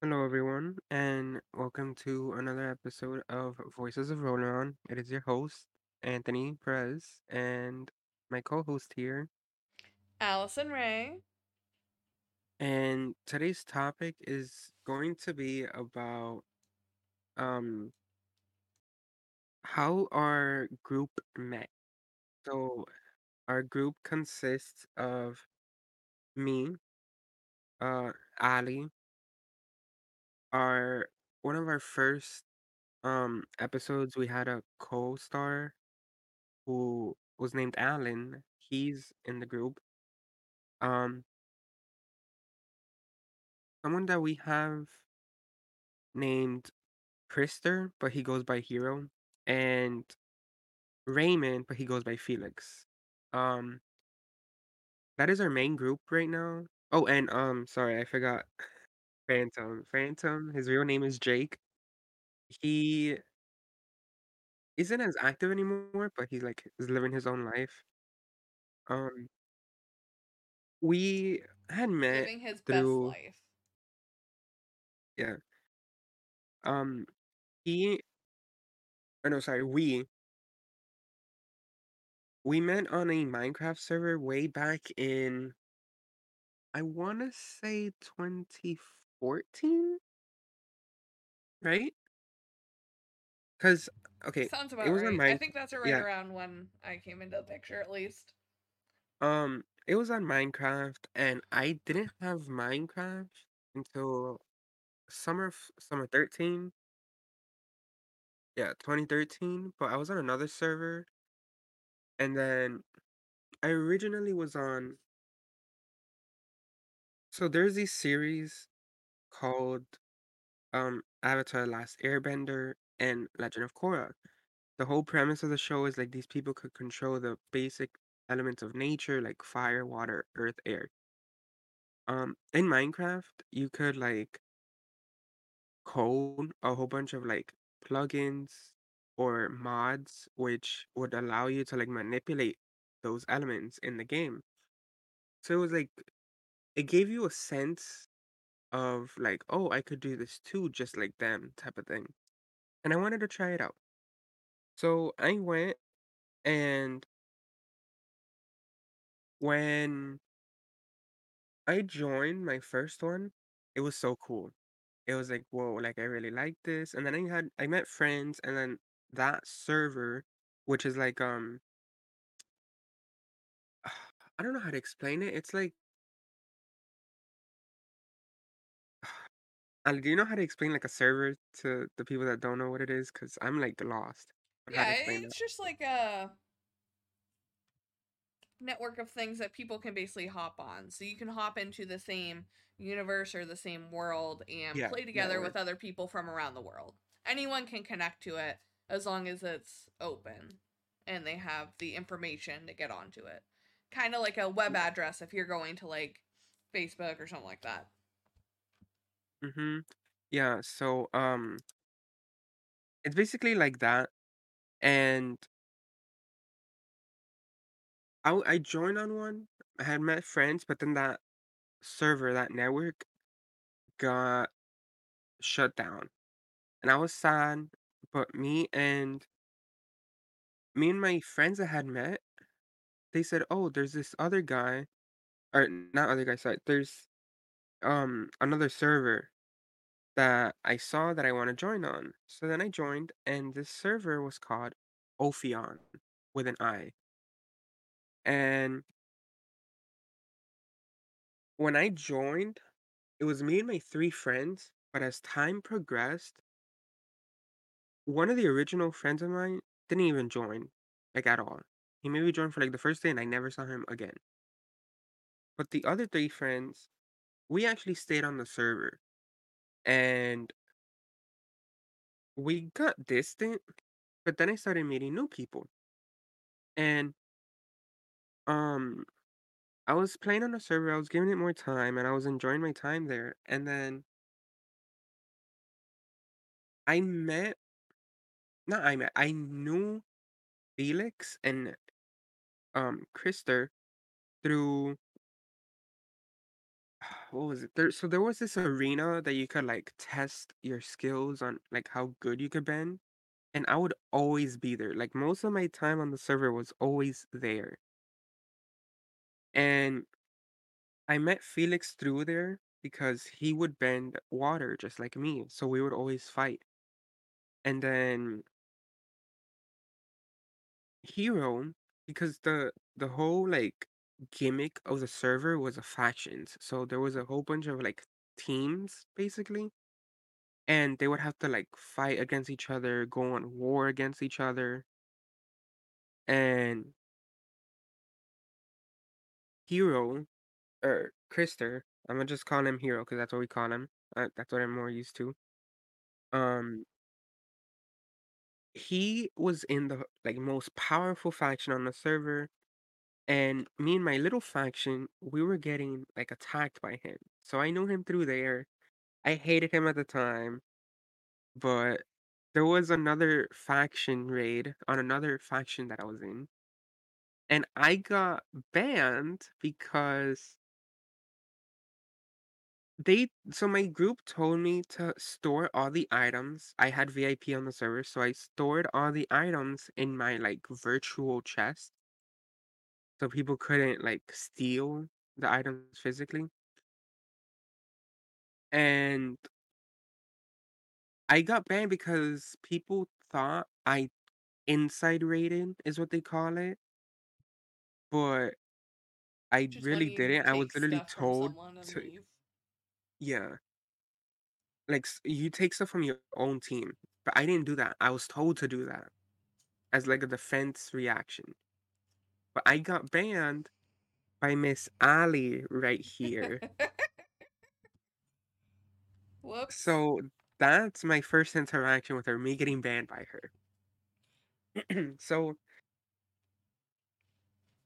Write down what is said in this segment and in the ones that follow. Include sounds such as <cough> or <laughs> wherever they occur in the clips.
Hello, everyone, and welcome to another episode of Voices of Roland. It is your host, Anthony Perez, and my co host here. Allison Ray. And today's topic is going to be about um how our group met. So, our group consists of me, uh, Allie, our one of our first um episodes, we had a co-star who was named Alan. He's in the group. Um, someone that we have named Krister, but he goes by Hero, and Raymond, but he goes by Felix. Um, that is our main group right now. Oh, and um, sorry, I forgot <laughs> Phantom. Phantom, his real name is Jake. He isn't as active anymore, but he's like is living his own life. Um, we had met Living his best through life. yeah. Um, he oh no, sorry, we we met on a Minecraft server way back in I wanna say 2014, right? 'Cause okay, Sounds it about was on right. I think that's right yeah, around when I came into the picture, at least. um, it was on Minecraft, and I didn't have Minecraft until summer summer 13, yeah, 2013, but I was on another server, and then I originally was on so there's these series called um Avatar: Last Airbender and Legend of Korra. The whole premise of the show is like these people could control the basic elements of nature like fire, water, earth, air. Um in Minecraft, you could like code a whole bunch of like plugins or mods which would allow you to like manipulate those elements in the game. So it was like it gave you a sense of like, oh, I could do this too, just like them type of thing. And I wanted to try it out. So I went and when I joined my first one, it was so cool. It was like, whoa, like I really like this. And then I had I met friends and then that server, which is like um <sighs> I don't know how to explain it. It's like Allie, do you know how to explain like a server to the people that don't know what it is? Because I'm like the lost Yeah, explain that. it's just like a network of things that people can basically hop on. So you can hop into the same universe or the same world and Yeah, play together network. with other people from around the world. Anyone can connect to it as long as it's open and they have the information to get onto it. Kind of like a web mm. address if you're going to like Facebook or something like that. Mm-hmm. Yeah, so um it's basically like that. And I joined on one. I had met friends, but then that server, that network got shut down. And I was sad, but me and me and my friends I had met, they said, "Oh, there's this other guy, or not other guy, sorry. There's um another server that I saw that I want to join on." So then I joined, and this server was called Ophion with an I. And when I joined, it was me and my three friends, but as time progressed, one of the original friends of mine didn't even join, like at all. He maybe joined for like the first day and I never saw him again. But the other three friends, we actually stayed on the server and we got distant, but then I started meeting new people. And um I was playing on the server, I was giving it more time and I was enjoying my time there. And then I met not I met, I knew Felix and um Krister through what was it? There so there was this arena that you could, like, test your skills on, like, how good you could bend, and I would always be there, like, most of my time on the server was always there. And I met Felix through there because he would bend water just like me, so we would always fight. And then Hero, because the the whole, like, gimmick of the server was a factions, so there was a whole bunch of, like, teams, basically, and they would have to, like, fight against each other, go on war against each other, and Hero, or Krister, Imma just call him Hero because that's what we call him, uh, that's what I'm more used to, um he was in the, like, most powerful faction on the server, and me and my little faction, we were getting, like, attacked by him. So I knew him through there. I hated him at the time, but there was another faction raid on another faction that I was in, and I got banned because they so my group told me to store all the items. I had VIP on the server, so I stored all the items in my, like, virtual chest. So people couldn't, like, steal the items physically. And I got banned because people thought I inside raided is what they call it, but I Just really didn't. I was literally told to leave. yeah, like you take stuff from your own team, but I didn't do that. I was told to do that as like a defense reaction. But I got banned by Miss Allie right here. <laughs> Whoops. So that's my first interaction with her, me getting banned by her. <clears throat> So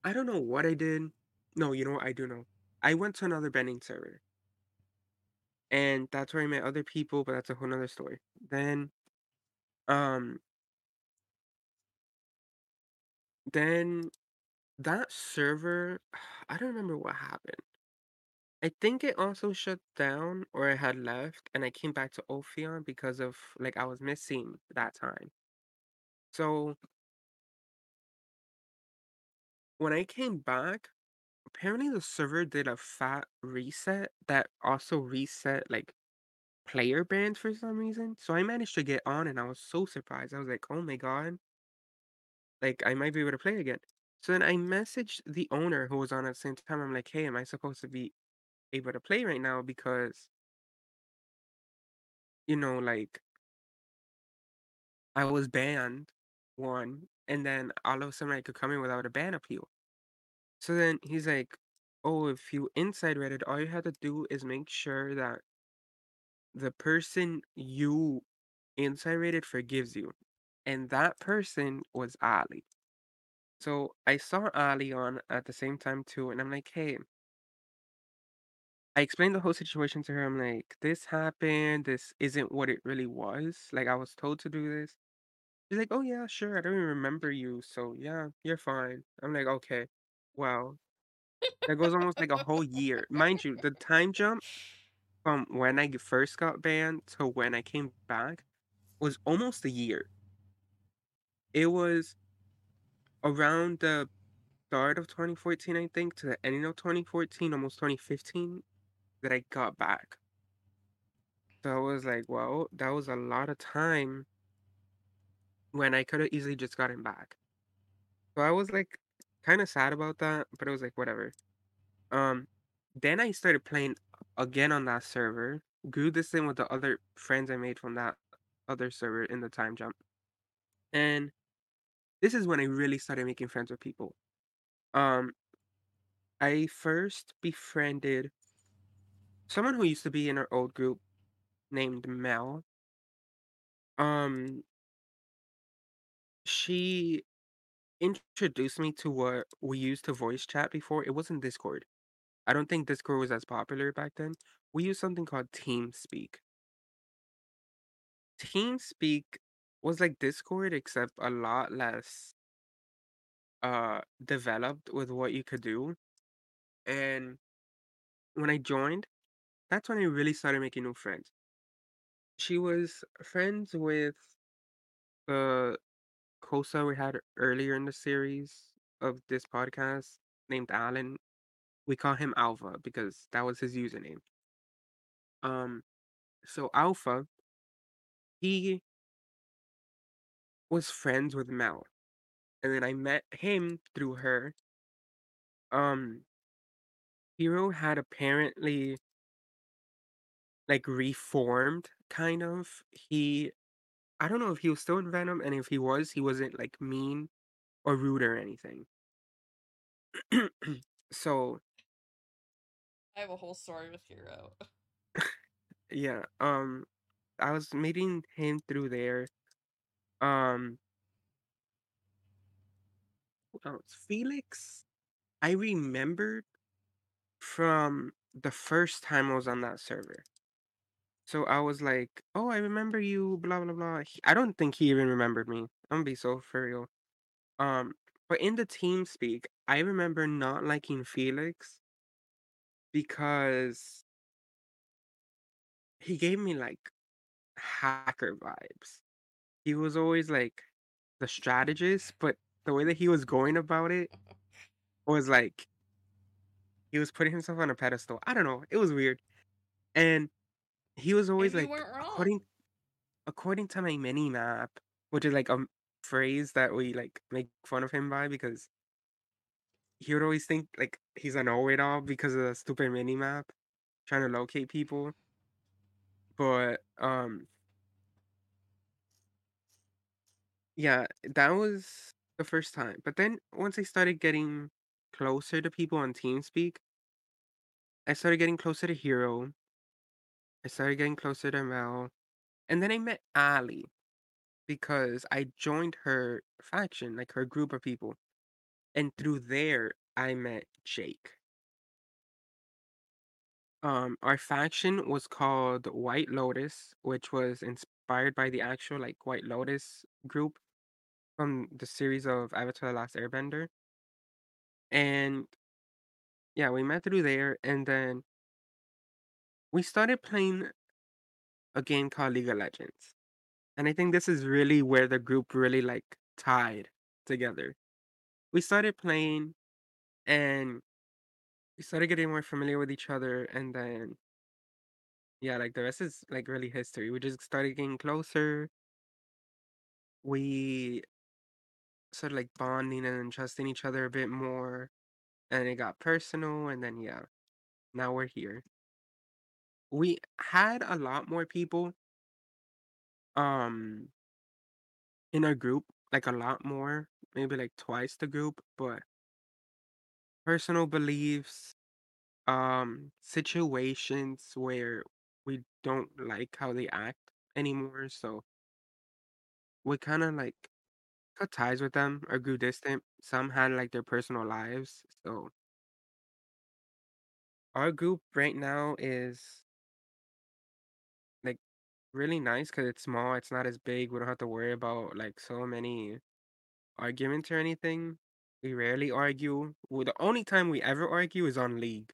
I don't know what I did. No, you know what? I do know. I went to another bending server, and that's where I met other people, but that's a whole nother story. Then, um, then that server, <sighs> I don't remember what happened. I think it also shut down or I had left, and I came back to Ophion because of like I was missing that time. So when I came back, apparently the server did a fat reset that also reset like player bans for some reason. So I managed to get on and I was so surprised. I was like, "Oh my god, like I might be able to play again." So then I messaged the owner who was on at the same time. I'm like, "Hey, am I supposed to be able to play right now because, you know, like I was banned one and then all of a sudden I could come in without a ban appeal." So then he's like, "Oh, if you inside raided, all you have to do is make sure that the person you inside raided forgives you." And that person was Allie. So I saw Allie on at the same time too, and I'm like, hey, I explained the whole situation to her. I'm like, this happened. This isn't what it really was. Like, I was told to do this. She's like, oh, yeah, sure. I don't even remember you. So, yeah, you're fine. I'm like, okay. Wow. That goes almost like a whole year. Mind you, the time jump from when I first got banned to when I came back was almost a year. It was around the start of 2014, I think, to the end of 2014, almost 2015, that I got back. So I was like, well, that was a lot of time when I could have easily just gotten back. So I was like kind of sad about that, but it was like whatever. Um, then I started playing again on that server, grew this thing with the other friends I made from that other server in the time jump. And this is when I really started making friends with people. Um, I first befriended someone who used to be in our old group named Mel. Um, she introduced me to what we used to voice chat before. It wasn't Discord. I don't think Discord was as popular back then. We used something called TeamSpeak. TeamSpeak was like Discord, except a lot less uh developed with what you could do. And when I joined, that's when I really started making new friends. She was friends with the co-star we had earlier in the series of this podcast named Alan. We call him Alpha because that was his username. Um, so Alpha, he was friends with Mel, and then I met him through her. Um, Hero had apparently like reformed, kind of. He, I don't know if he was still in Venom, and if he was, he wasn't like mean or rude or anything. <clears throat> so I have a whole story with Hero. <laughs> yeah, um, I was meeting him through there. Um, who else? Felix, I remembered from the first time I was on that server. So I was like, "Oh, I remember you." Blah blah blah. I don't think he even remembered me. I'm gonna be so for real. Um, but in the TeamSpeak, I remember not liking Felix because he gave me like hacker vibes. He was always like the strategist, but the way that he was going about it was like he was putting himself on a pedestal. I don't know. It was weird. And he was always And like according according to my mini map, which is like a phrase that we like make fun of him by because he would always think like he's a know-it-all because of the stupid mini map trying to locate people. But um yeah, that was the first time. But then once I started getting closer to people on TeamSpeak, I started getting closer to Hero. I started getting closer to Mel. And then I met Allie because I joined her faction, like her group of people. And through there, I met Jake. Um, our faction was called White Lotus, which was inspired by the actual like White Lotus group from the series of Avatar: The Last Airbender. And yeah, we met through there, and then we started playing a game called League of Legends. And I think this is really where the group really like tied together. We started playing and we started getting more familiar with each other and then yeah, like the rest is like really history. We just started getting closer. We started like bonding and trusting each other a bit more. And it got personal and then yeah, now we're here. We had a lot more people um in our group, like a lot more, maybe like twice the group, but personal beliefs, um, situations where don't like how they act anymore, so we kind of like cut ties with them or grew distant. Some had like their personal lives, so our group right now is like really nice because it's small. It's not as big. We don't have to worry about like so many arguments or anything. We rarely argue. Well, the only time we ever argue is on League.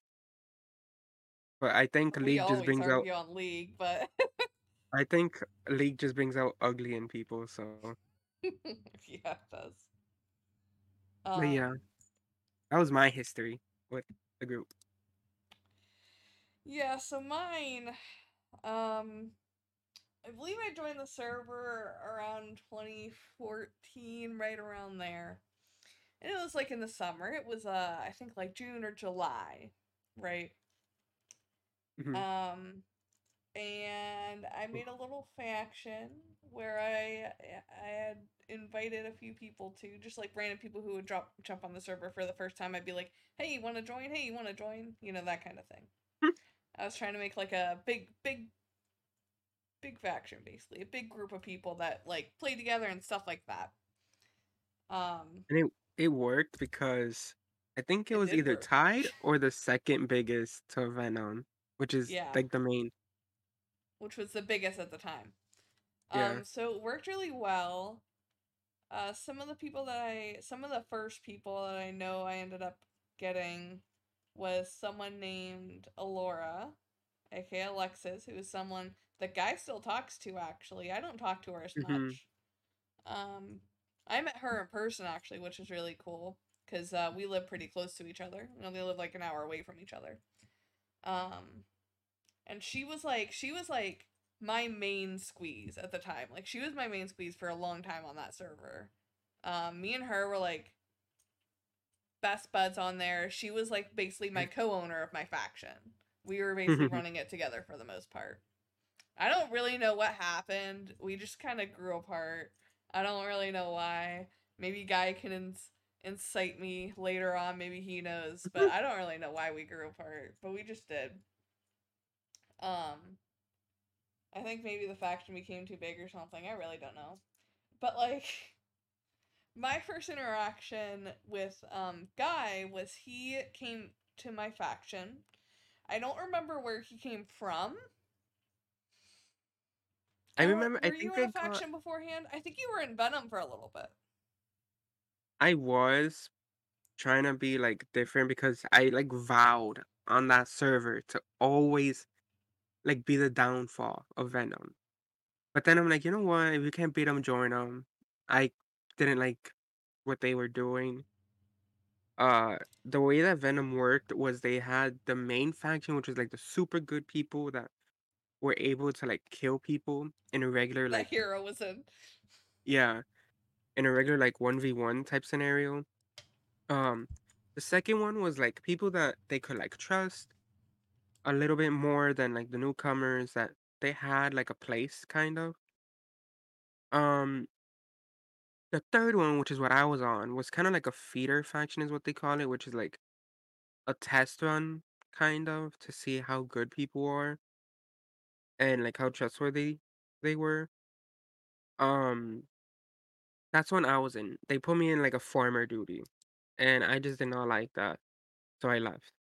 But I think we League just brings out on League, but I think League just brings out ugly in people, so <laughs> yeah, it does. but yeah, Um, that was my history with the group. yeah, so mine, um, I believe I joined the server around 2014, right around there. And it was like in the summer. It was uh I think like June or July, right? Mhm. Um and I made a little faction where I I had invited a few people to just like random people who would drop jump on the server for the first time. I'd be like, "Hey, you want to join? Hey, you want to join?" You know that kind of thing. <laughs> I was trying to make like a big big big faction basically, a big group of people that like play together and stuff like that. Um And it it worked because I think it it was either work. tied or the second biggest to Venom, which is Yeah. like the main. which was the biggest at the time. Yeah. Um, so it worked really well. Uh, some of the people that I, some of the first people that I know I ended up getting was someone named Alora. aka Alexis, who is someone the guy still talks to actually. I don't talk to her as Mhm. much. Um I met her in person actually, which is really cool because uh, we live pretty close to each other. You know, they live like an hour away from each other. Um, and she was like, she was like my main squeeze at the time. Like she was my main squeeze for a long time on that server. Um, me and her were like best buds on there. She was like basically my co-owner of my faction. We were basically <laughs> running it together for the most part. I don't really know what happened. We just kind of grew apart. I don't really know why. Maybe Guy can ins- incite me later on. Maybe he knows, but I <laughs> don't really know why we grew apart. But we just did. Um, I think maybe the faction became too big or something. I really don't know. But like, <laughs> my first interaction with um Guy was he came to my faction. I don't remember where he came from. I remember. I Were you think in I a got. faction beforehand? I think you were in Venom for a little bit. I was trying to be like different because I like vowed on that server to always like be the downfall of Venom. But then I'm like, you know what? If you can't beat them, join them. I didn't like what they were doing. Uh, the way that Venom worked was they had the main faction, which was like the super good people that were able to like kill people in a regular like hero was in. yeah, in a regular like 1v1 type scenario. Um, the second one was like people that they could like trust a little bit more than like the newcomers that they had like a place kind of. Um, the third one, which is what I was on, was kind of like a feeder faction, is what they call it, which is like a test run kind of to see how good people are and like how trustworthy they were. Um, that's when I was in. They put me in like a farmer duty, and I just did not like that, so I left.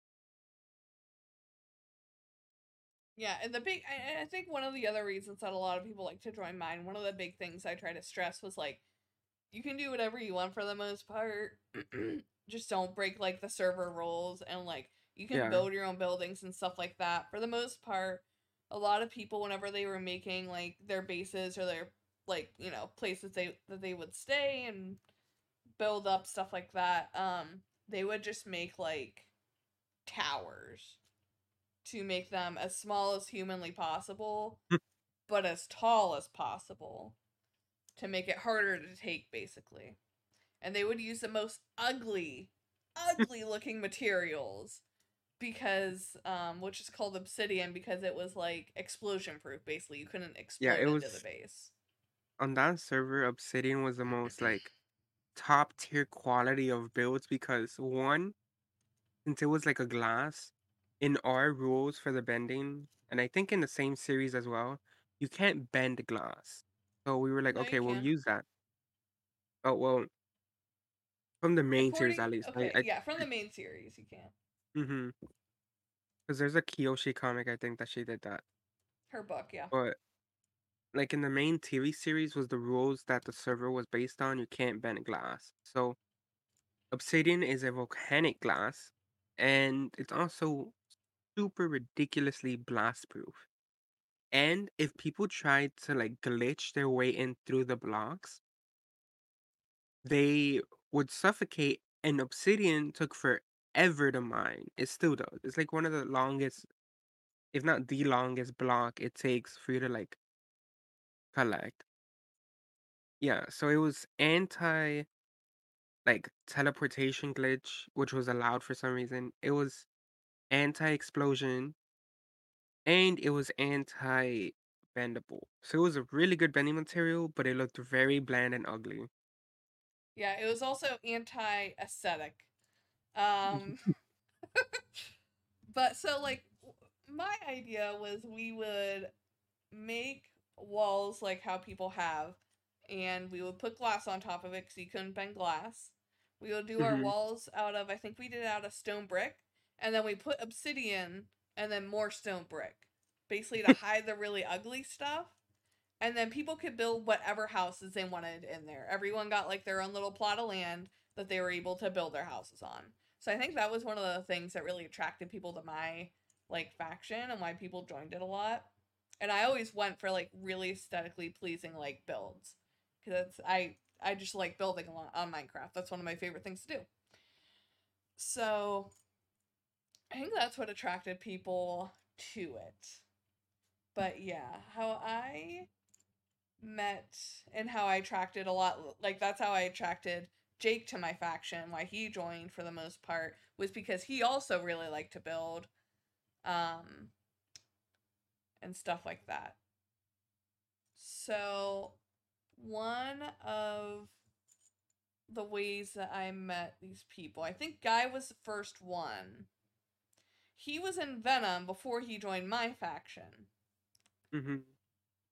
Yeah, and the big, I, I think one of the other reasons that a lot of people like to join mine, one of the big things I try to stress was like, you can do whatever you want for the most part. <clears throat> Just don't break like the server rules and like you can Yeah. build your own buildings and stuff like that. For the most part, a lot of people whenever they were making like their bases or their like, you know, places they that they would stay and build up stuff like that, um, they would just make like towers to make them as small as humanly possible, but as tall as possible to make it harder to take, basically. And they would use the most ugly, ugly <laughs> looking materials because, um, which is called obsidian because it was like explosion proof, basically. You couldn't explode it into was- the base. On that server, Obsidian was the most like top tier quality of builds because one, since it was like a glass, in our rules for the bending, and I think in the same series as well, you can't bend glass. So we were like, No, okay, we'll use that. Oh well, from the main series at least. Okay, I, I, yeah, from the main series, you can't. Mm-hmm. Because there's a Kyoshi comic, I think that she did that. Her book, yeah. But like in the main TV series was the rules that the server was based on, you can't bend glass. So Obsidian is a volcanic glass and it's also super ridiculously blast proof. And if people tried to like glitch their way in through the blocks, they would suffocate and obsidian took forever to mine. It still does. It's like one of the longest, if not the longest block it takes for you to like collect. Yeah, so it was anti like teleportation glitch, which was allowed for some reason. It was anti explosion and it was anti bendable. So it was a really good bending material, but it looked very bland and ugly. Yeah, it was also anti aesthetic. Um <laughs> <laughs> but so like my idea was we would make walls like how people have and we would put glass on top of it cuz you couldn't bend glass. We would do our Mhm. walls out of I think we did it out of stone brick and then we put obsidian and then more stone brick. Basically to <laughs> hide the really ugly stuff. And then people could build whatever houses they wanted in there. Everyone got like their own little plot of land that they were able to build their houses on. So I think that was one of the things that really attracted people to my like faction and why people joined it a lot. And I always went for like really aesthetically pleasing like builds because I I just like building a lot on Minecraft. That's one of my favorite things to do. So I think that's what attracted people to it. But yeah, how I met and how I attracted a lot like that's how I attracted Jake to my faction, why he joined for the most part, was because he also really liked to build um and stuff like that. So one of the ways that I met these people, I think Guy was the first one. He was in Venom before he joined my faction. Mm-hmm.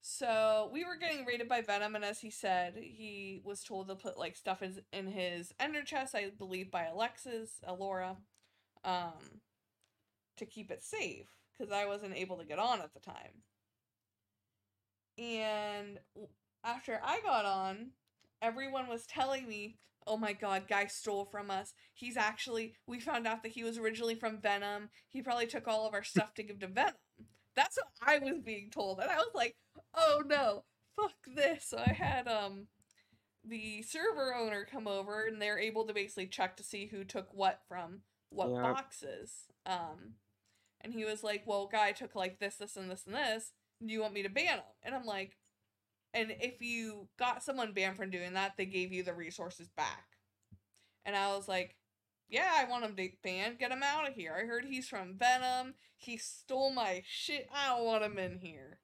So we were getting raided by Venom, and as he said, he was told to put like stuff in, in his ender chest, I believe by Alexis, Alora, um, to keep it safe because I wasn't able to get on at the time. And after I got on, everyone was telling me, "Oh my god, guy stole from us. He's actually we found out that he was originally from Venom. He probably took all of our stuff to give to Venom." That's what I was being told. And I was like, "Oh no. Fuck this." So I had um the server owner come over and they're able to basically check to see who took what from what Yeah. boxes. Um and he was like, "Well, guy took like this, this, and this, and this. Do you want me to ban him?" And I'm like, "And if you got someone banned from doing that, they gave you the resources back." And I was like, "Yeah, I want him to ban. Get him out of here. I heard he's from Venom. He stole my shit. I don't want him in here."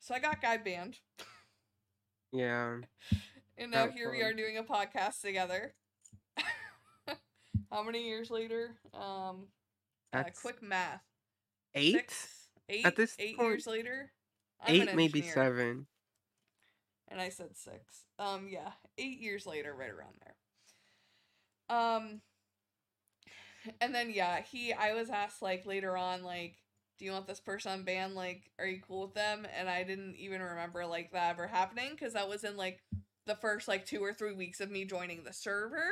So I got guy banned, Yeah. <laughs> and now here we are doing a podcast together. <laughs> How many years later? Um, uh, quick math. eight. Six, eight, At this eight point- years later. I'm Eight, maybe seven. And I said six. Um, yeah, eight years later, right around there. Um, and then yeah, he. I was asked like later on, like, do you want this person banned? Like, are you cool with them? And I didn't even remember like that ever happening because that was in like the first like two or three weeks of me joining the server,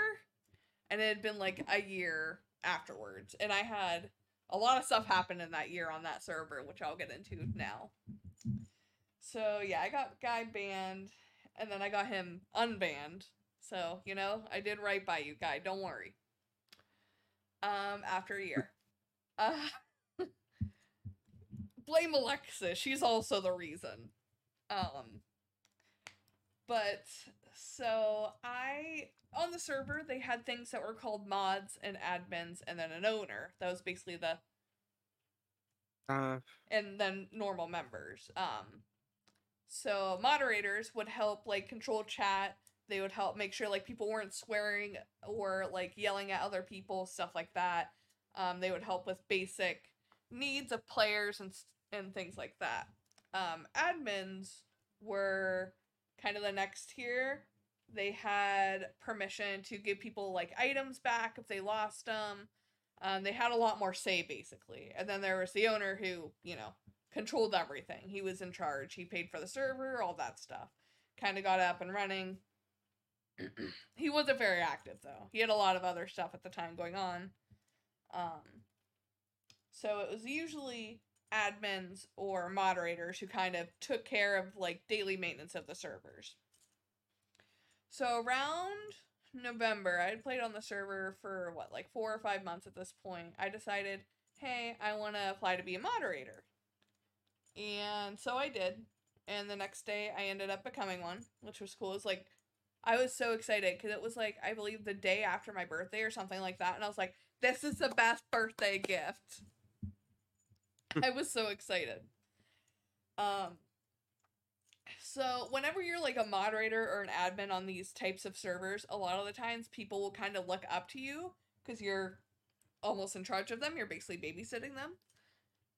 and it had been like a year afterwards, and I had a lot of stuff happen in that year on that server, which I'll get into now. So yeah, I got guy banned, and then I got him unbanned. So you know, I did right by you, guy. Don't worry. Um, after a year, uh, <laughs> blame Alexis. She's also the reason. Um, but so I on the server they had things that were called mods and admins, and then an owner. That was basically the Uh, and then normal members. Um so moderators would help like control chat. They would help make sure like people weren't swearing or like yelling at other people, stuff like that. Um they would help with basic needs of players and s- and things like that. Um admins were kind of the next tier. They had permission to give people like items back if they lost them. Um, they had a lot more say basically. And then there was the owner who, you know, controlled everything. He was in charge. He paid for the server, all that stuff. Kind of got up and running. he wasn't very active though. He had a lot of other stuff at the time going on. Um, so it was usually admins or moderators who kind of took care of like daily maintenance of the servers. So around November, I had played on the server for what, like four or five months at this point. I decided, hey, I want to apply to be a moderator. And so I did. And the next day, I ended up becoming one, which was cool. It was like, I was so excited because it was like, I believe the day after my birthday or something like that. And I was like, this is the best birthday gift. <laughs> I was so excited. Um, so whenever you're like a moderator or an admin on these types of servers, a lot of the times people will kind of look up to you because you're almost in charge of them. You're basically babysitting them.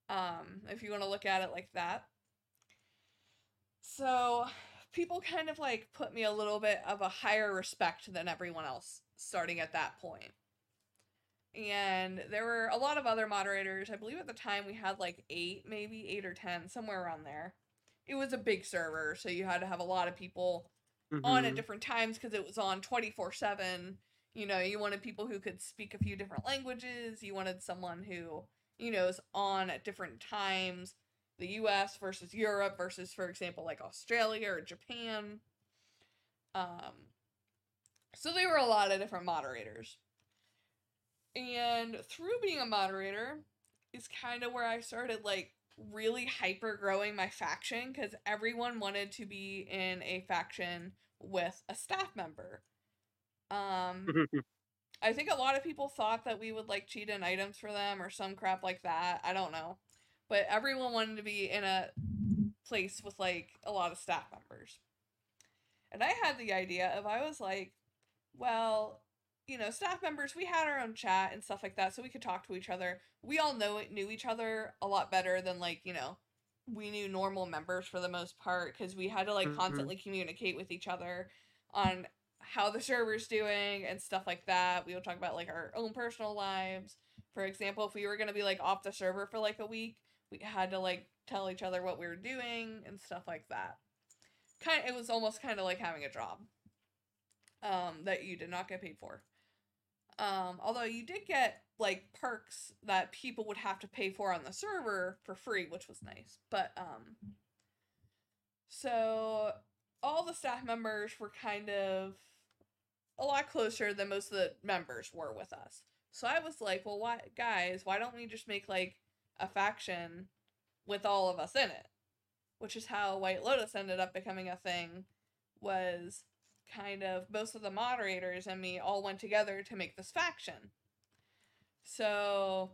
Um, if you want to look at it like that. So people kind of like put me a little bit of a higher respect than everyone else starting at that point. And there were a lot of other moderators. I believe at the time we had like eight, maybe eight or ten, somewhere around there. It was a big server, so you had to have a lot of people on at mhm. different times because it was on 24 7 you know you wanted people who could speak a few different languages you wanted someone who you know, is on at different times. The US versus Europe versus, for example, like Australia or Japan. Um, so there were a lot of different moderators. And through being a moderator is kind of where I started like really hyper growing my faction because everyone wanted to be in a faction with a staff member. Um, <laughs> I think a lot of people thought that we would like cheat in items for them or some crap like that. I don't know. But everyone wanted to be in a place with like a lot of staff members. And I had the idea of I was like, well, you know, staff members, we had our own chat and stuff like that, so we could talk to each other. We all know it knew each other a lot better than like, you know, we knew normal members for the most part because we had to like Mhm. constantly communicate with each other on how the server's doing and stuff like that. We would talk about like our own personal lives. For example, if we were gonna be like off the server for like a week, we had to like tell each other what we were doing and stuff like that. Kind of, it was almost kind of like having a job um, that you did not get paid for. Um, although you did get like perks that people would have to pay for on the server for free, which was nice. But um, so all the staff members were kind of a lot closer than most of the members were with us. So I was like, well, why, guys, why don't we just make like a faction with all of us in it? Which is how White Lotus ended up becoming a thing. Was kind of most of the moderators and me all went together to make this faction. So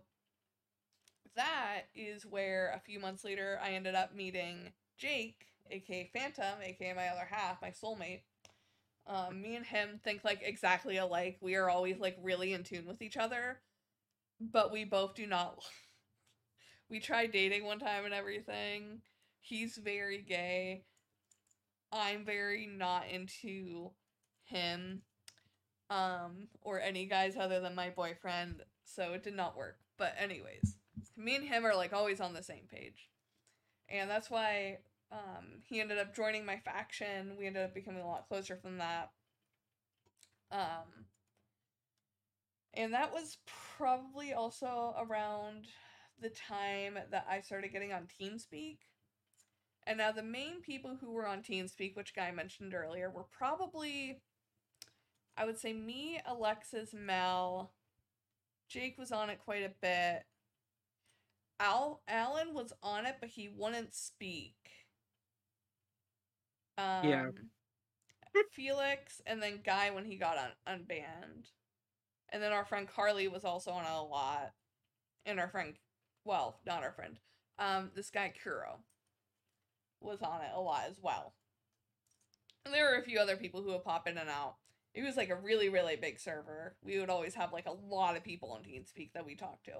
that is where a few months later I ended up meeting Jake, aka Phantom, aka my other half, my soulmate. Um, me and him think like exactly alike. We are always like really in tune with each other, but we both do not. <laughs> we tried dating one time and everything. He's very gay. I'm very not into him um or any guys other than my boyfriend, so it did not work. But anyways, me and him are like always on the same page. And that's why um he ended up joining my faction. We ended up becoming a lot closer from that. Um and that was probably also around the time that I started getting on TeamSpeak. And now the main people who were on TeamSpeak, which Guy mentioned earlier, were probably, I would say, me, Alexis, Mel. Jake was on it quite a bit. Al Alan was on it, but he wouldn't speak. Um, Yeah. Felix and then Guy when he got un- unbanned. And then our friend Carly was also on a lot. And our friend, well, not our friend, um, this guy Kuro was on it a lot as well. And there were a few other people who would pop in and out. It was like a really, really big server. We would always have like a lot of people on TeamSpeak that we talked to.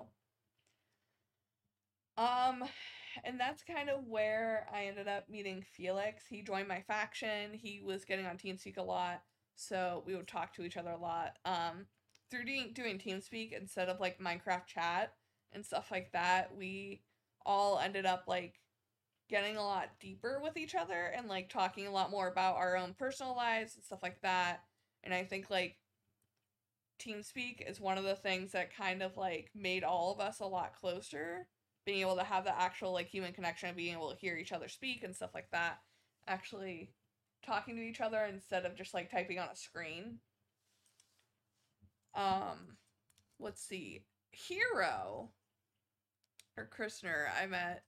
Um, and that's kind of where I ended up meeting Felix. He joined my faction. He was getting on TeamSpeak a lot, so we would talk to each other a lot. Um, through doing, doing TeamSpeak instead of like Minecraft chat and stuff like that, we all ended up like getting a lot deeper with each other and like talking a lot more about our own personal lives and stuff like that. And I think like TeamSpeak is one of the things that kind of like made all of us a lot closer. Being able to have the actual like human connection, being able to hear each other speak and stuff like that. Actually talking to each other instead of just like typing on a screen. Um let's see. Hero or Krister, I met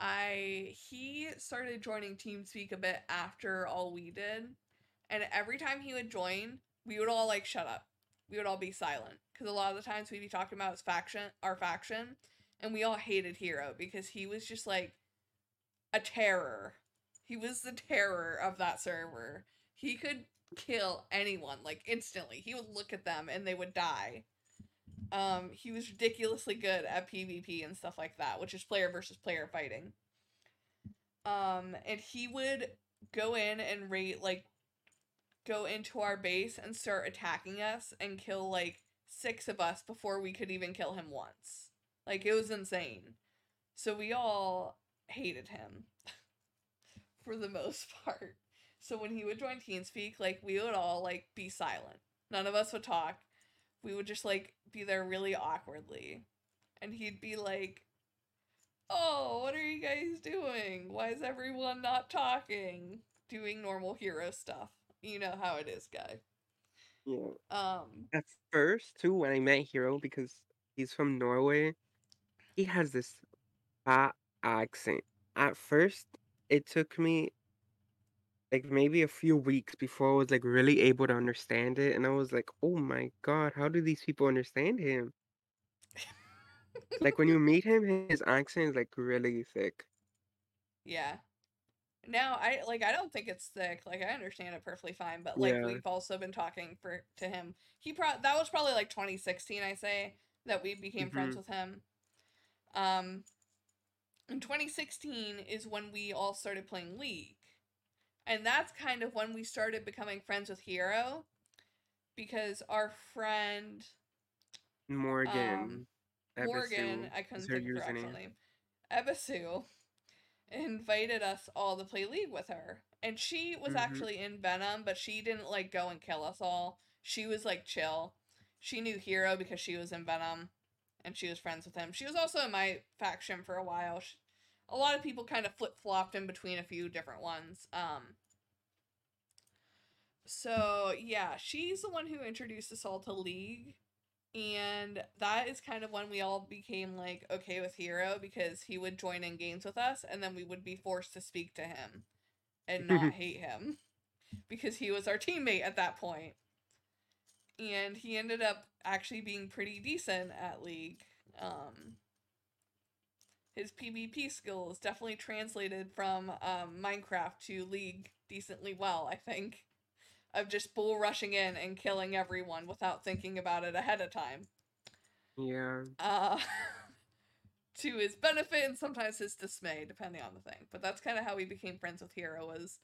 I he started joining TeamSpeak a bit after all we did. And every time he would join, we would all like shut up. We would all be silent. Because a lot of the times we'd be talking about his faction our faction. And we all hated Hero because he was just like a terror. He was the terror of that server. He could kill anyone like instantly. He would look at them and they would die. Um, he was ridiculously good at PvP and stuff like that, which is player versus player fighting. Um, and he would go in and rate like go into our base and start attacking us and kill like six of us before we could even kill him once. Like it was insane. So we all hated him <laughs> for the most <laughs> part. So when he would join TeamSpeak, like we would all like be silent. None of us would talk. We would just like be there really awkwardly. and he'd be like, "Oh, what are you guys doing? Why is everyone not talking?" Doing normal hero stuff. You know how it is, guy. Yeah. Um, At first, too, when I met Hero, because he's from Norway, he has this accent. At first, it took me like maybe a few weeks before I was like really able to understand it, and I was like, "Oh my God, how do these people understand him?" Like when you meet him, his accent is like really thick. yeah. Now I like I don't think it's thick. Like I understand it perfectly fine, but like Yeah. we've also been talking for to him. He pro that was probably like 2016, I say, that we became friends Mhm. with him. Um in 2016 is when we all started playing League. And that's kind of when we started becoming friends with Hero because our friend Morgan. Um, Morgan, Ebisu I couldn't think of her actual name. Ebisu invited us all to play League with her. And she was Mhm. actually in Venom, but she didn't like go and kill us all. She was like chill. She knew Hero because she was in Venom and she was friends with him. She was also in my faction for a while. She, a lot of people kind of flip flopped in between a few different ones. Um, so yeah, she's the one who introduced us all to League, and that is kind of when we all became like okay with Hero because he would join in games with us, and then we would be forced to speak to him and not <laughs> hate him because he was our teammate at that point. And he ended up actually being pretty decent at League. Um, his PvP skills definitely translated from um, Minecraft to League decently well, I think. Of just bull rushing in and killing everyone without thinking about it ahead of time. Yeah. Uh, <laughs> to his benefit and sometimes his dismay, depending on the thing. But that's kind of how we became friends with Hero. Was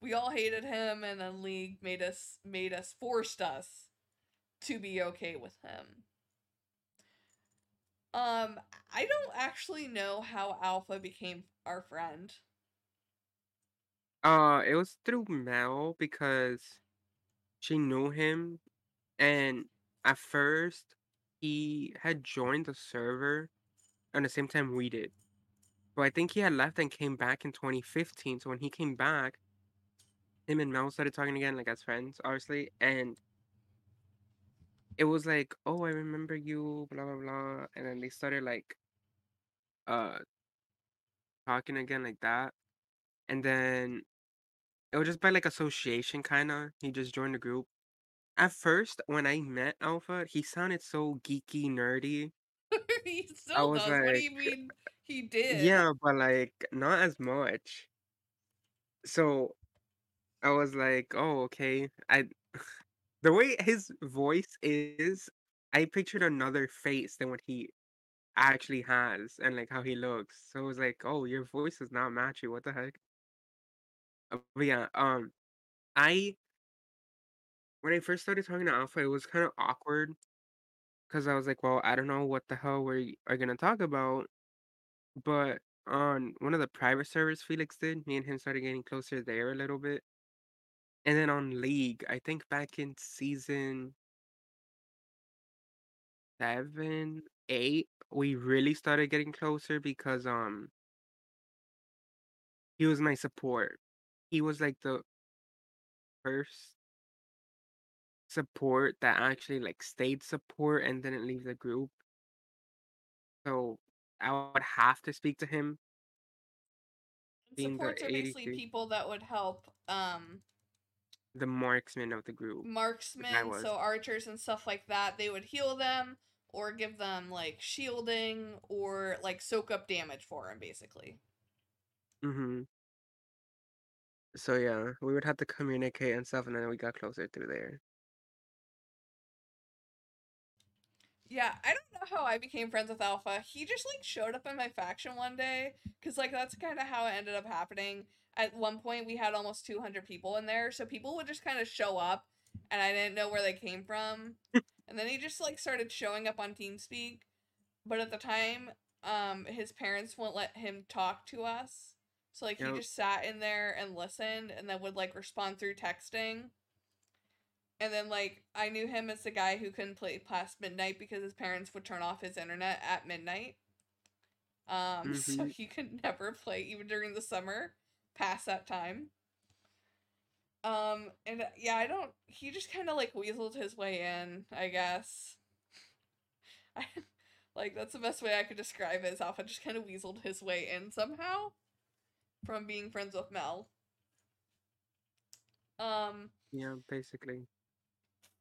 we all hated him, and then League made us made us forced us to be okay with him. Um, I don't actually know how Alpha became our friend. Uh, it was through Mel because she knew him, and at first he had joined the server at the same time we did. But I think he had left and came back in 2015. So when he came back, him and Mel started talking again, like as friends, obviously, and it was like, oh, I remember you, blah blah blah, and then they started like, uh, talking again like that, and then it was just by like association, kind of. He just joined the group. At first, when I met Alpha, he sounded so geeky, nerdy. <laughs> he I still was does. what do you <laughs> mean he did? yeah, but like not as much. So I was like, oh, okay. I the way his voice is, I pictured another face than what he actually has and like how he looks. So I was like, oh, your voice does not match you. What the heck? Uh, But yeah, um, I when I first started talking to Alpha, it was kind of awkward because I was like, well, I don't know what the hell we are gonna talk about. But on one of the private servers Felix did, me and him started getting closer there a little bit. And then on League, I think back in season seven, eight, we really started getting closer because um he was my support. He was like the first support that actually like stayed support and didn't leave the group. So I would have to speak to him Supports are basically people that would help um the marksman of the group. marksmen, so archers and stuff like that. They would heal them or give them like shielding or like soak up damage for them, basically. Mm-hmm. So yeah, we would have to communicate and stuff, and then we got closer through there. Yeah, I don't know how I became friends with Alpha. He just like showed up in my faction one day cuz like that's kind of how it ended up happening. At one point we had almost 200 people in there, so people would just kind of show up and I didn't know where they came from. <laughs> and then he just like started showing up on TeamSpeak. But at the time, um his parents wouldn't let him talk to us. So like he just sat in there and listened and then would like respond through texting. and then like I knew him as the guy who couldn't play past midnight because his parents would turn off his internet at midnight. Um, <laughs> so Mhm. he could never play even during the summer past that time. Um, and uh, yeah, I don't. He just kind of like weaseled his way in, I guess. <laughs> I, like that's the best way I could describe it. Is Alpha just kind of weaseled his way in somehow from being friends with Mel. Um, Yeah, basically.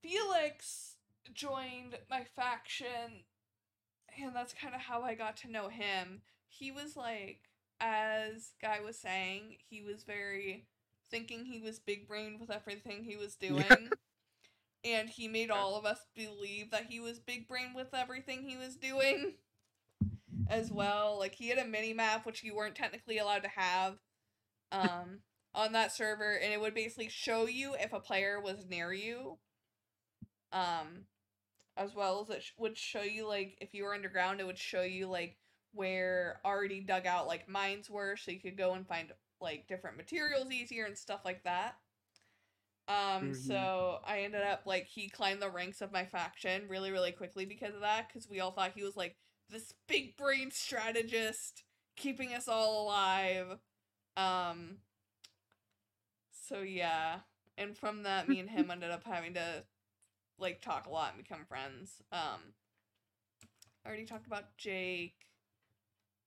Felix joined my faction, and that's kind of how I got to know him. He was like, as Guy was saying, he was very thinking he was big brained with everything he was doing. And he made all of us believe that he was big brain with everything he was doing as well. Like he had a mini map which you weren't technically allowed to have um <laughs> on that server and it would basically show you if a player was near you. Um as well as it sh- would show you like if you were underground it would show you like where already dug out like mines were so you could go and find like different materials easier and stuff like that. Um, Mhm. so I ended up like he climbed the ranks of my faction really, really quickly because of that, because we all thought he was like this big brain strategist keeping us all alive. Um so yeah. And from that me and him <laughs> ended up having to like talk a lot and become friends. Um I already talked about Jake.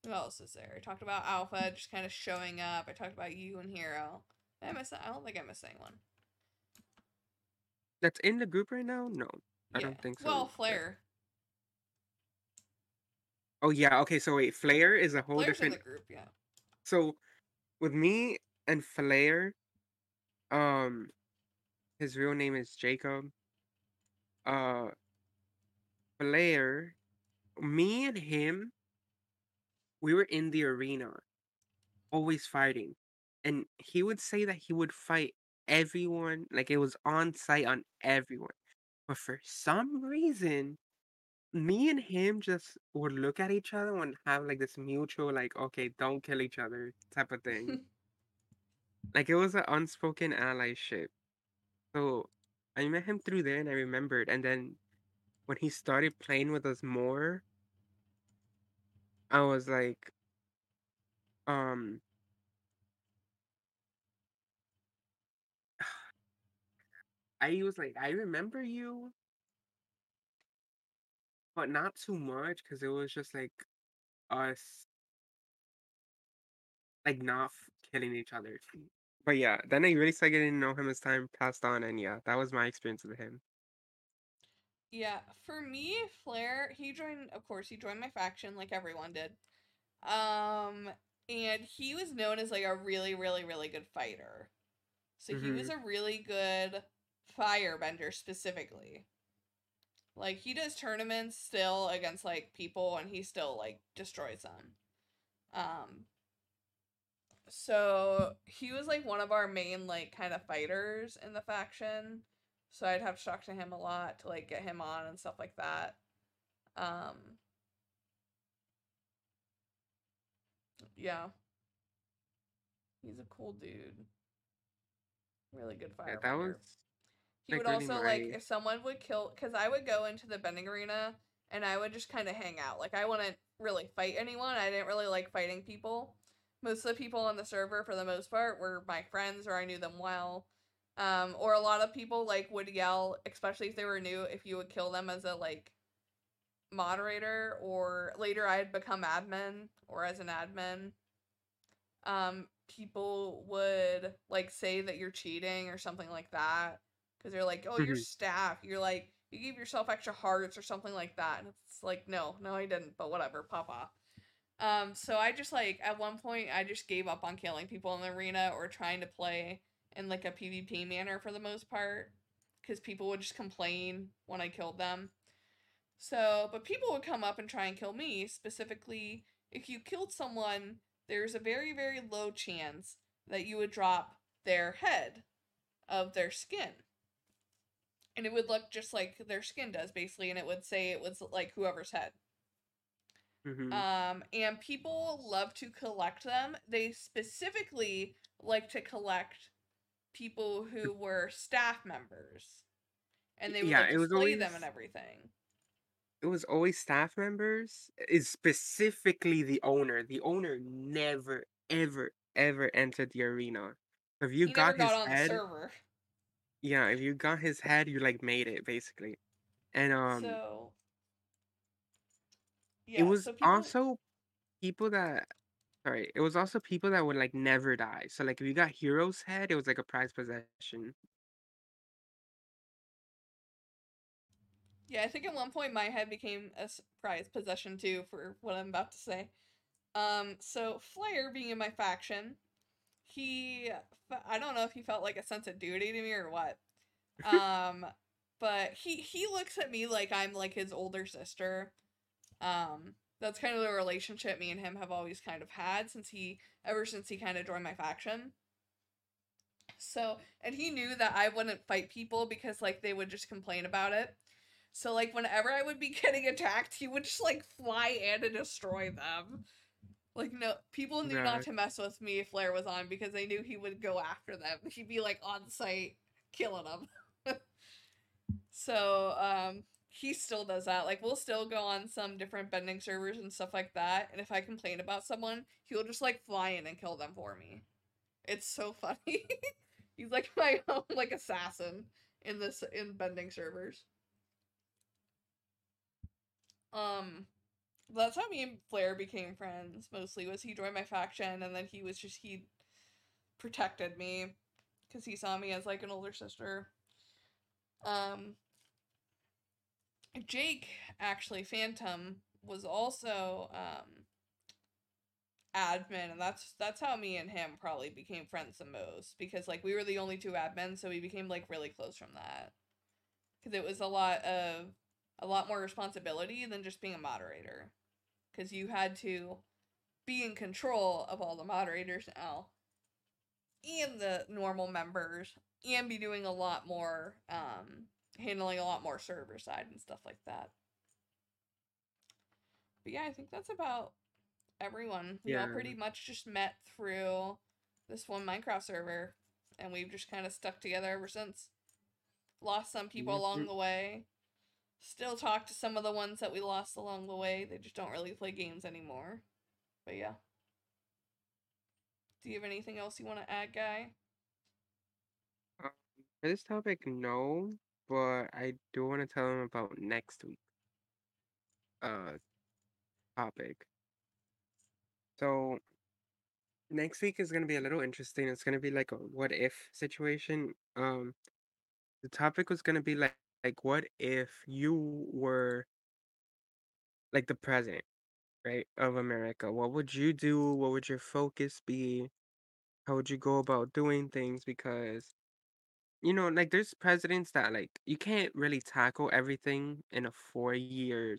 Who else is there? I talked about Alpha just kind of showing up. I talked about you and Hero. Did I miss I don't think I missed anyone. That's in the group right now? No, I don't think so. Well, Yeah. Flare. Oh yeah. Okay. So wait, Flare is a whole Flare's in different. the group, yeah. So, with me and Flare, um, his real name is Jacob. Uh, Flare, me and him, we were in the arena, always fighting, and he would say that he would fight everyone, like it was on sight on everyone. But for some reason, me and him just would look at each other and have like this mutual, like, okay, don't kill each other type of thing. <laughs> like it was an unspoken allyship. So I met him through there and I remembered. And then when he started playing with us more, I was like, um, <sighs> I was like, I remember you, but not too much because it was just like us, like not f- killing each other. But yeah, then I really started getting to know him as time passed on, and yeah, that was my experience with him. Yeah, for me, Flare, he joined of course, he joined my faction like everyone did. Um and he was known as like a really, really, really good fighter. So he was a really good firebender specifically. Like he does tournaments still against like people and he still like destroys them. Um so he was like one of our main like kind of fighters in the faction. So I'd have to talk to him a lot to like get him on and stuff like that. Um yeah. He's a cool dude. Really good fire. Yeah, that was He like, would also like if someone would kill because I would go into the bending arena and I would just kind of hang out. Like I wouldn't really fight anyone. I didn't really like fighting people. Most of the people on the server, for the most part, were my friends or I knew them well. Um, or a lot of people like would yell, especially if they were new, if you would kill them as a like moderator or later I'd become admin or as an admin. Um, people would like say that you're cheating or something like that because they're like, "Oh, you're Mhm. staff." You're like, you gave yourself extra hearts or something like that, and it's like, no, no, I didn't. But whatever, papa. Um, so I just like at one point I just gave up on killing people in the arena or trying to play in like a PvP manner for the most part because people would just complain when I killed them. So, but people would come up and try and kill me. Specifically, if you killed someone, there's a very, very low chance that you would drop their head of their skin. And it would look just like their skin does, basically, and it would say it was like whoever's head. Mhm. Um, and people love to collect them. They specifically like to collect people who were staff members. and they would Yeah, like it was display them and everything. it was always staff members, is specifically the owner. The owner never, ever, ever entered the arena. If you He got his on the head, server. yeah, if you got his head, you like made it basically. And um, So it was so people also people that sorry, it was also people that would like never die. So like if you got Hero's head, it was like a prized possession. Yeah, I think at one point my head became a prized possession too for what I'm about to say. Um, so Flair being in my faction, he I don't know if he felt like a sense of duty to me or what. Um, <laughs> but he he looks at me like I'm like his older sister. Um, that's kind of the relationship me and him have always kind of had since he ever since he kind of joined my faction. So, and he knew that I wouldn't fight people because like they would just complain about it. So like whenever I would be <laughs> getting attacked, he would just like fly in and destroy them. Like no, people knew not to mess with me if Flair was on because they knew he would go after them. He'd be like on sight killing them. <laughs> so um, he still does that. Like we'll still go on some different bending servers and stuff like that. And if I complain about someone, he'll just like fly in and kill them for me. It's so <laughs> funny. He's like my <laughs> own like assassin in this in bending servers. Um, that's how me and Flair became friends. Mostly was he joined my faction, and then he was just he protected me because he saw me as like an older sister. Um, Jake actually Phantom was also um admin and that's that's how me and him probably became friends the most because like we were the only two admins so we became like really close from that. Because it was a lot of a lot more responsibility than just being a moderator. Because you had to be in control of all the moderators now and the normal members and be doing a lot more um handling a lot more server side and stuff like that. But yeah i think that's about everyone. We all Yeah. pretty much just met through this one minecraft server and we've just kind of stuck together ever since. Lost some people along the way. Still talk to some of the ones that we lost along the way. They just don't really play games anymore. But yeah. Do you have anything else you want to add guy? Um, for this topic, no, but I do want to tell them about next week. Uh, topic. So next week is gonna be a little interesting. It's gonna be like a what if situation. Um, the topic was gonna be like like what if you were like the president, right, of America? What would you do? What would your focus be? How would you go about doing things? Because you know, like there's presidents that like you can't really tackle everything in a four year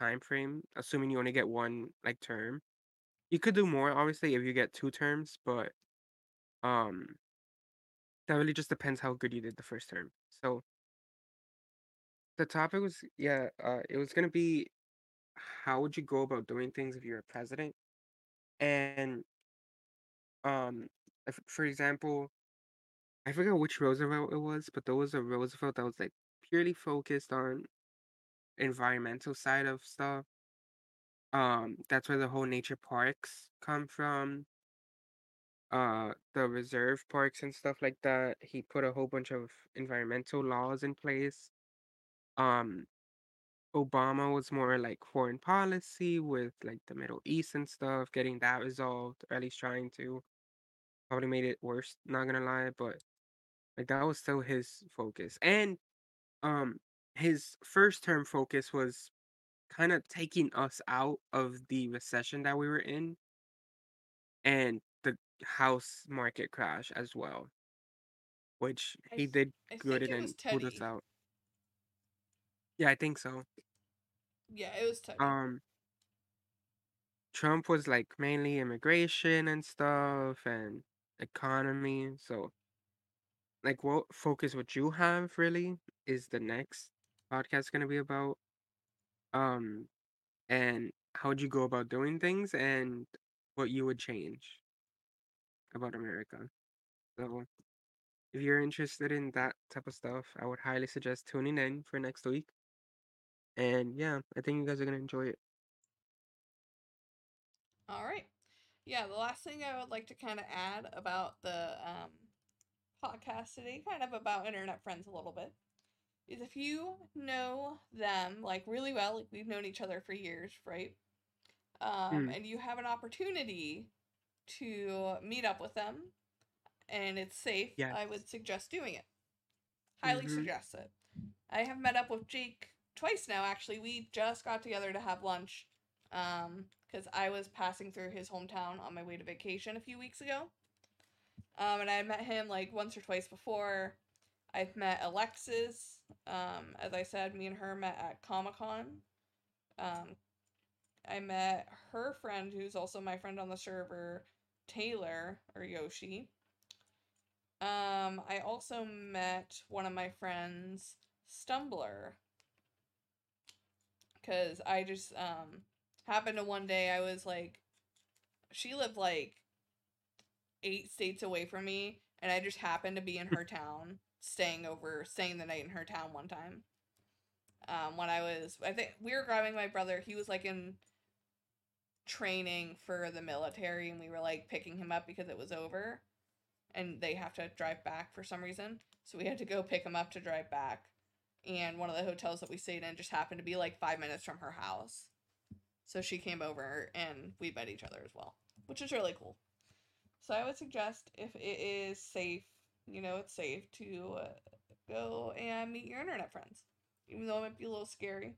time frame, assuming you only get one like term. You could do more, obviously, if you get two terms, but um, that really just depends how good you did the first term. So the topic was, yeah, uh, it was gonna be how would you go about doing things if you're a president? And um, if, for example, I forgot which Roosevelt it was, but there was a Roosevelt that was like purely focused on environmental side of stuff. Um, that's where the whole nature parks come from. Uh, the reserve parks and stuff like that. He put a whole bunch of environmental laws in place. Um, Obama was more like foreign policy with like the Middle East and stuff, getting that resolved, or at least trying to. Probably made it worse, not gonna lie, but like that was still his focus. And um his first term focus was kind of taking us out of the recession that we were in and the house market crash as well, which he did I good and pulled us out. Yeah, I think so. yeah it was teddy Um Trump was like mainly immigration and stuff and economy. So like what focus would you have really is the next podcast gonna be about. Um and how would you go about doing things and what you would change about America. So if you're interested in that type of stuff, I would highly suggest tuning in for next week. And yeah, I think you guys are gonna enjoy it. All right. Yeah, the last thing I would like to kind of add about the um, podcast today, kind of about internet friends a little bit, is if you know them like really well, like we've known each other for years, right? Um, Mm, and you have an opportunity to meet up with them and it's safe, yes. I would suggest doing it. Highly Mm-hmm. suggest it. I have met up with Jake twice now, actually. We just got together to have lunch um, because I was passing through his hometown on my way to vacation a few weeks ago. Um, and I met him like once or twice before. I've met Alexis. Um, as I said, me and her met at Comic Con. Um, I met her friend, who's also my friend on the server, Taylor or Yoshi. Um, I also met one of my friends, Stumbler, because I just um happened to one day I was like, she lived like eight states away from me, and I just happened to be in her town, staying over, staying the night in her town one time. Um, when I was, I think we were grabbing my brother. He was like in training for the military, and we were like picking him up because it was over, and they have to drive back for some reason. So we had to go pick him up to drive back. And one of the hotels that we stayed in just happened to be like five minutes from her house. So she came over and we met each other as well, which is really cool. So I would suggest if it is safe, you know, it's safe to uh, go and meet your internet friends. Even though it might be a little scary,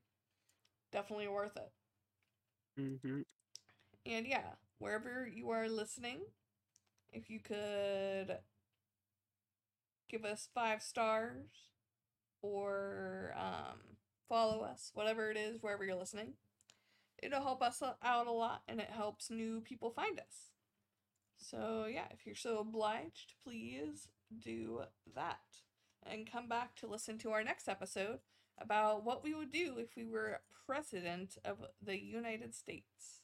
definitely worth it. Mm-hmm. And yeah, wherever you are listening, if you could give us five stars or um, follow us, whatever it is, wherever you're listening, it'll help us out a lot and it helps new people find us. So, yeah, if you're so obliged, please do that. And come back to listen to our next episode about what we would do if we were president of the United States.